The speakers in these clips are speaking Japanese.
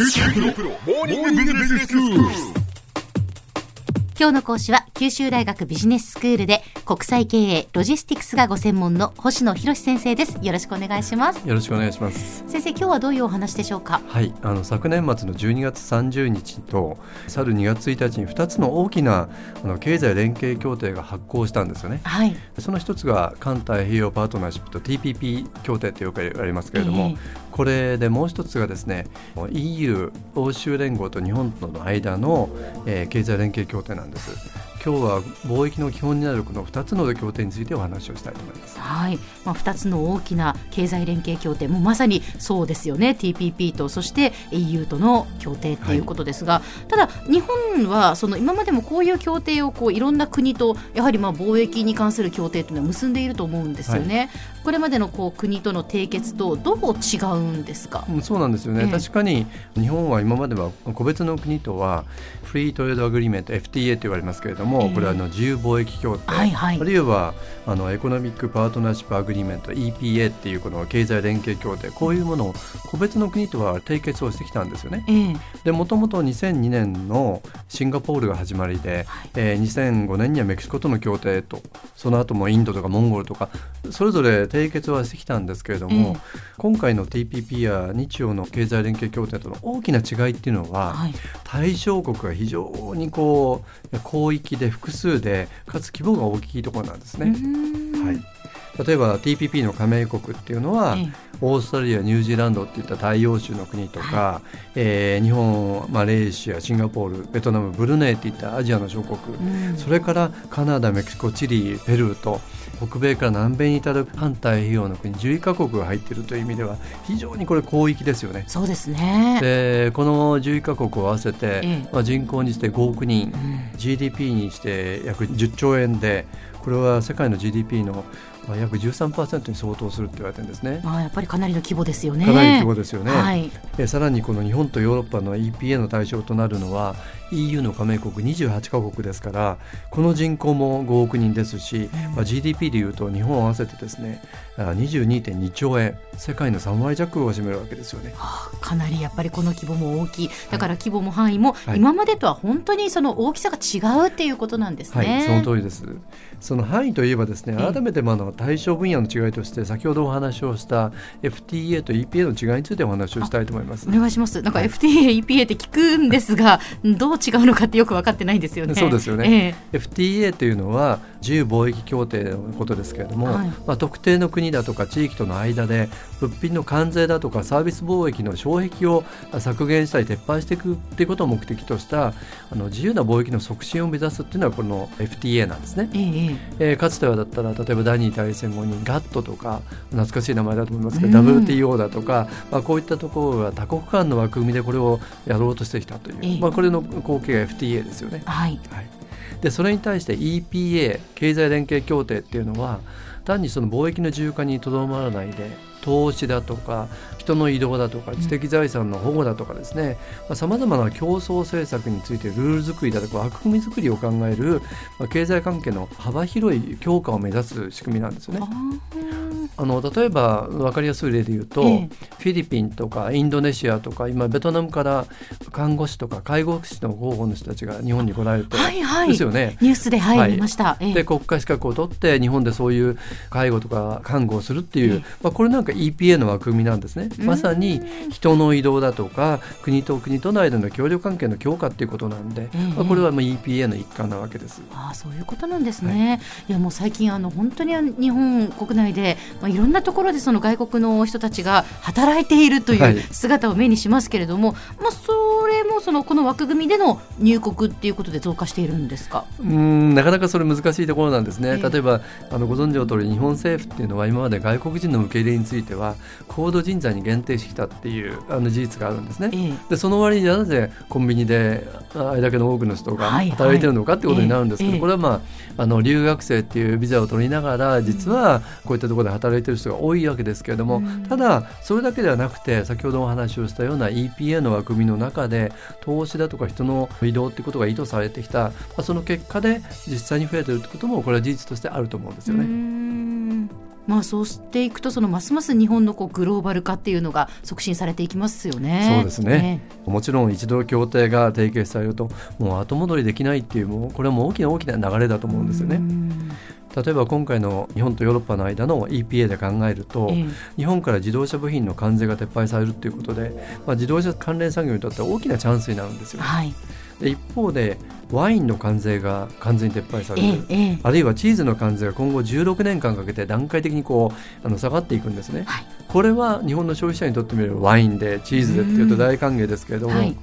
今日の講師は九州大学ビジネススクールで国際経営ロジスティクスがご専門の星野博先生です。よろしくお願いします。よろしくお願いします。先生今日はどういうお話でしょうか？はいあの昨年末の12月30日と去る2月1日に2つの大きなあの経済連携協定が発効したんですよね。はい。その一つが環太平洋パートナーシップと TPP 協定とよく言われますけれども、ええ。これでもう一つがですね EU 欧州連合と日本との間の、えー経済連携協定なんです今日は貿易の基本になるこの2つの協定についてお話をしたいと思います。はい、まあ、2つの大きな経済連携協定もうまさにそうですよね。TPP とそして EU との協定っていうことですが、ただ日本はその今までもこういう協定をこういろんな国とやはりまあ貿易に関する協定というのは結んでいると思うんですよね、これまでのこう国との締結とどう違うんですか、うんそうなんですよね、ええ。確かに日本は今までは個別の国とはフリートレードアグリーメント FTA と言われますけれども、ええ。これはあの自由貿易協定、はいはい。あるいはあのエコノミックパートナーシップアグリーメント EPA っていうこの経済連携協定。こういうものを個別の国とは締結をしてきたんですよね。ええ。でもともと2002年のシンガポールが始まりで、はい。えー2005年にはメキシコとの協定とその後もインドとかモンゴルとかそれぞれ締結はしてきたんですけれども、ええ今回の TPP や日朝の経済連携協定との大きな違いっていうのは、はい。対象国が非常にこう広域で複数でかつ規模が大きいところなんですうね。はい例えば TPP の加盟国っていうのは、ええ。オーストラリアニュージーランドっていった大洋州の国とか、えー日本マレーシアシンガポールベトナムブルネイっていったアジアの諸国、うん。それからカナダメキシコチリペルーと北米から南米に至る反太平洋の国11カ国が入っているという意味では非常にこれ広域ですよね。そうですね。でこの11カ国を合わせて、ええ。まあ、人口にして5億人、うん。GDP にして約10兆円でこれは世界の GDP のまあ約13%に相当するって言われてるんですね。まあやっぱりかなりの規模ですよね。かなり規模ですよね、はい。えさらにこの日本とヨーロッパの EPA の対象となるのは EU の加盟国28カ国ですからこの人口も5億人ですし、まあ、GDP でいうと日本を合わせてですねあ22.2兆円世界の3割弱を占めるわけですよね。はあかなりやっぱりこの規模も大きい。だから規模も範囲もはい今までとは本当にその大きさが違うっていうことなんですね。はい、その通りです。その範囲といえばですね、ええ改めてまああの対象分野の違いとして先ほどお話をした FTA と EPA の違いについてお話をしたいと思いますお。願いします。なんかはい FTA、EPA って聞くんですが、どう違うのかってよく分かってないんですよね。そうですよね。え FTA というのは自由貿易協定のことですけれども、はい。まあ、特定の国だとか地域との間で物品の関税だとかサービス貿易の障壁を削減したり撤廃していくっていうことを目的としたあの自由な貿易の促進を目指すっていうのはこの FTA なんですね。ええええ。ーかつてはだったら例えば第二次大戦後に GATT とか懐かしい名前だと思いますけど、うん。WTO だとか、まあ、こういったところが多国間の枠組みでこれをやろうとしてきたという、ええ。まあ、これの後継が FTA ですよね。はい。はい、でそれに対して EPA 経済連携協定っていうのは単にその貿易の自由化にとどまらないで投資だとか人の移動だとか知的財産の保護だとかですね。さまざ、まな競争政策についてルール作りだとか枠組み作りを考える、まあ、経済関係の幅広い強化を目指す仕組みなんですよねあ。の例えば分かりやすい例で言うと、ええフィリピンとかインドネシアとか今ベトナムから看護師とか介護士の候補の人たちが日本に来られて、はいはい。ですよね。ニュースで、はい、はい見ました。ええで国家資格を取って日本でそういう介護とか看護をするっていう、ええまあ、これなんか EPA の枠組みなんですねうんまさに人の移動だとか国と国との間の協力関係の強化っていうことなんで、ええまあ、これはまあ EPA の一環なわけです。ああそういうことなんですね。い、やもう最近あの本当に日本国内でまあいろんなところでその外国の人たちが働いているとはい。いう姿を目にしますけれども、まあそれもそのこの枠組みでの入国っていうことで増加しているんですか？うーんなかなかそれ難しいところなんですね、ええ。例えばあのご存知の通り日本政府っていうのは今まで外国人の受け入れについては高度人材に限定してきたっていうあの事実があるんですね。ええ。でその割になぜコンビニでああれだけの多くの人がはいはい。働いてるのかってことになるんですけど、ええ。これはまああの留学生っていうビザを取りながら実はこういったところで働いてる人が多いわけですけれども、うんただそれだけではなくて先ほどお話をしたような EPA の枠組みの中で投資だとか人の移動ってことが意図されてきた、まあ、その結果で実際に増えてるってこともこれは事実としてあると思うんですよね。んまあそうしていくとそのますます日本のこうグローバル化っていうのが促進されていきますよね。そうですね。もちろん一度協定が締結されるともう後戻りできないっていうもうこれはもう大きな大きな流れだと思うんですよね。例えば今回の日本とヨーロッパの間の EPA で考えると、え日本から自動車部品の関税が撤廃されるということで、まあ、自動車関連産業にとっては大きなチャンスになるんですよ。はい。で一方でワインの関税が完全に撤廃される、ええ、あるいはチーズの関税が今後16年間かけて段階的にこうあの下がっていくんですね、はい、これは日本の消費者にとってみればワインでチーズでっていうと大歓迎ですけれども、はい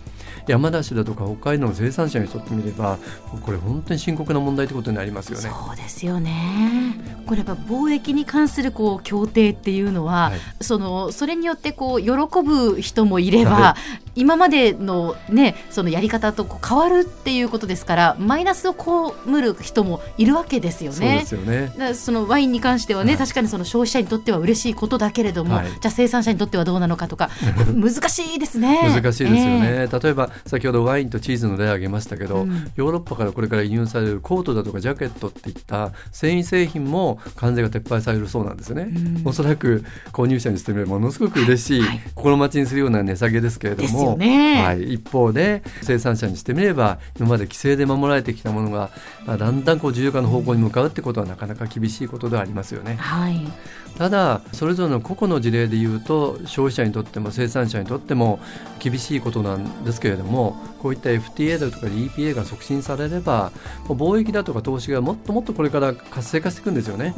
山梨だとか北海道の生産者にとってみればこれ本当に深刻な問題ということになりますよね。そうですよね。これやっぱ貿易に関するこう協定っていうのは、はい、そのそれによってこう喜ぶ人もいれば、はい、今までのねそのやり方と変わるっていうことですからマイナスを被る人もいるわけですよね。そうですよね。だそのワインに関してはね、はい、確かにその消費者にとっては嬉しいことだけれども、じゃあ生産者にとってはどうなのかとか 難しいですね。難しいですよね、えー、例えば先ほどワインとチーズの例を挙げましたけど、うん、ヨーロッパからこれから輸入されるコートだとかジャケットっていった繊維製品も関税が撤廃されるそうなんですね、うん、おそらく購入者にしてみればものすごく嬉しい、はい、心待ちにするような値下げですけれども、ね、はい、一方で生産者にしてみれば今まで規制で守られてきたものが、まあ、だんだんこう自由化の方向に向かうってことはなかなか厳しいことではありますよね。はい、ただそれぞれの個々の事例でいうと消費者にとっても生産者にとっても厳しいことなんですけれどもこういった FTA だとか EPA が促進されれば貿易だとか投資がもっともっとこれから活性化していくんですよね。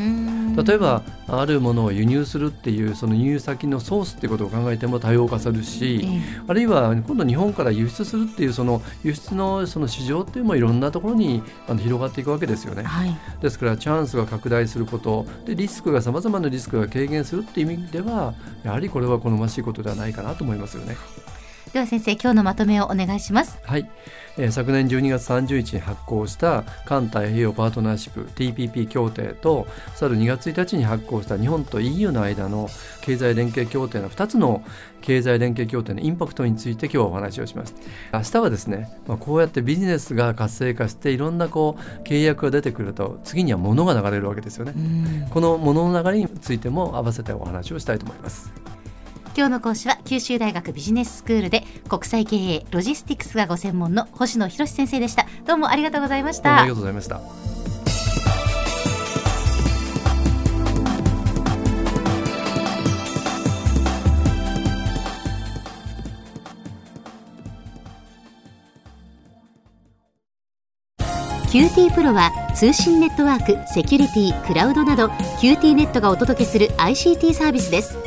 例えばあるものを輸入するっていうその輸入先のソースってことを考えても多様化するし、あるいは今度日本から輸出するっていうその輸出のその市場っていうのもいろんなところに広がっていくわけですよね。はい、ですからチャンスが拡大することでリスクがさまざまなリスクが軽減するっていう意味ではやはりこれは好ましいことではないかなと思いますよね。では先生今日のまとめをお願いします。はい、えー、昨年12月30日に発行した環太平洋パートナーシップ TPP 協定と去る2月1日に発行した日本と EU の間の経済連携協定の2つの経済連携協定のインパクトについて今日はお話をします。明日はですね、まあ、こうやってビジネスが活性化していろんなこう契約が出てくると次には物が流れるわけですよね。この物の流れについても合わせてお話をしたいと思います今日の講師は九州大学ビジネススクールで国際経営ロジスティクスがご専門の星野博先生でした。どうもありがとうございました。ありがとうございました。QT プロは通信ネットワーク、セキュリティ、クラウドなど QT ネットがお届けする ICT サービスです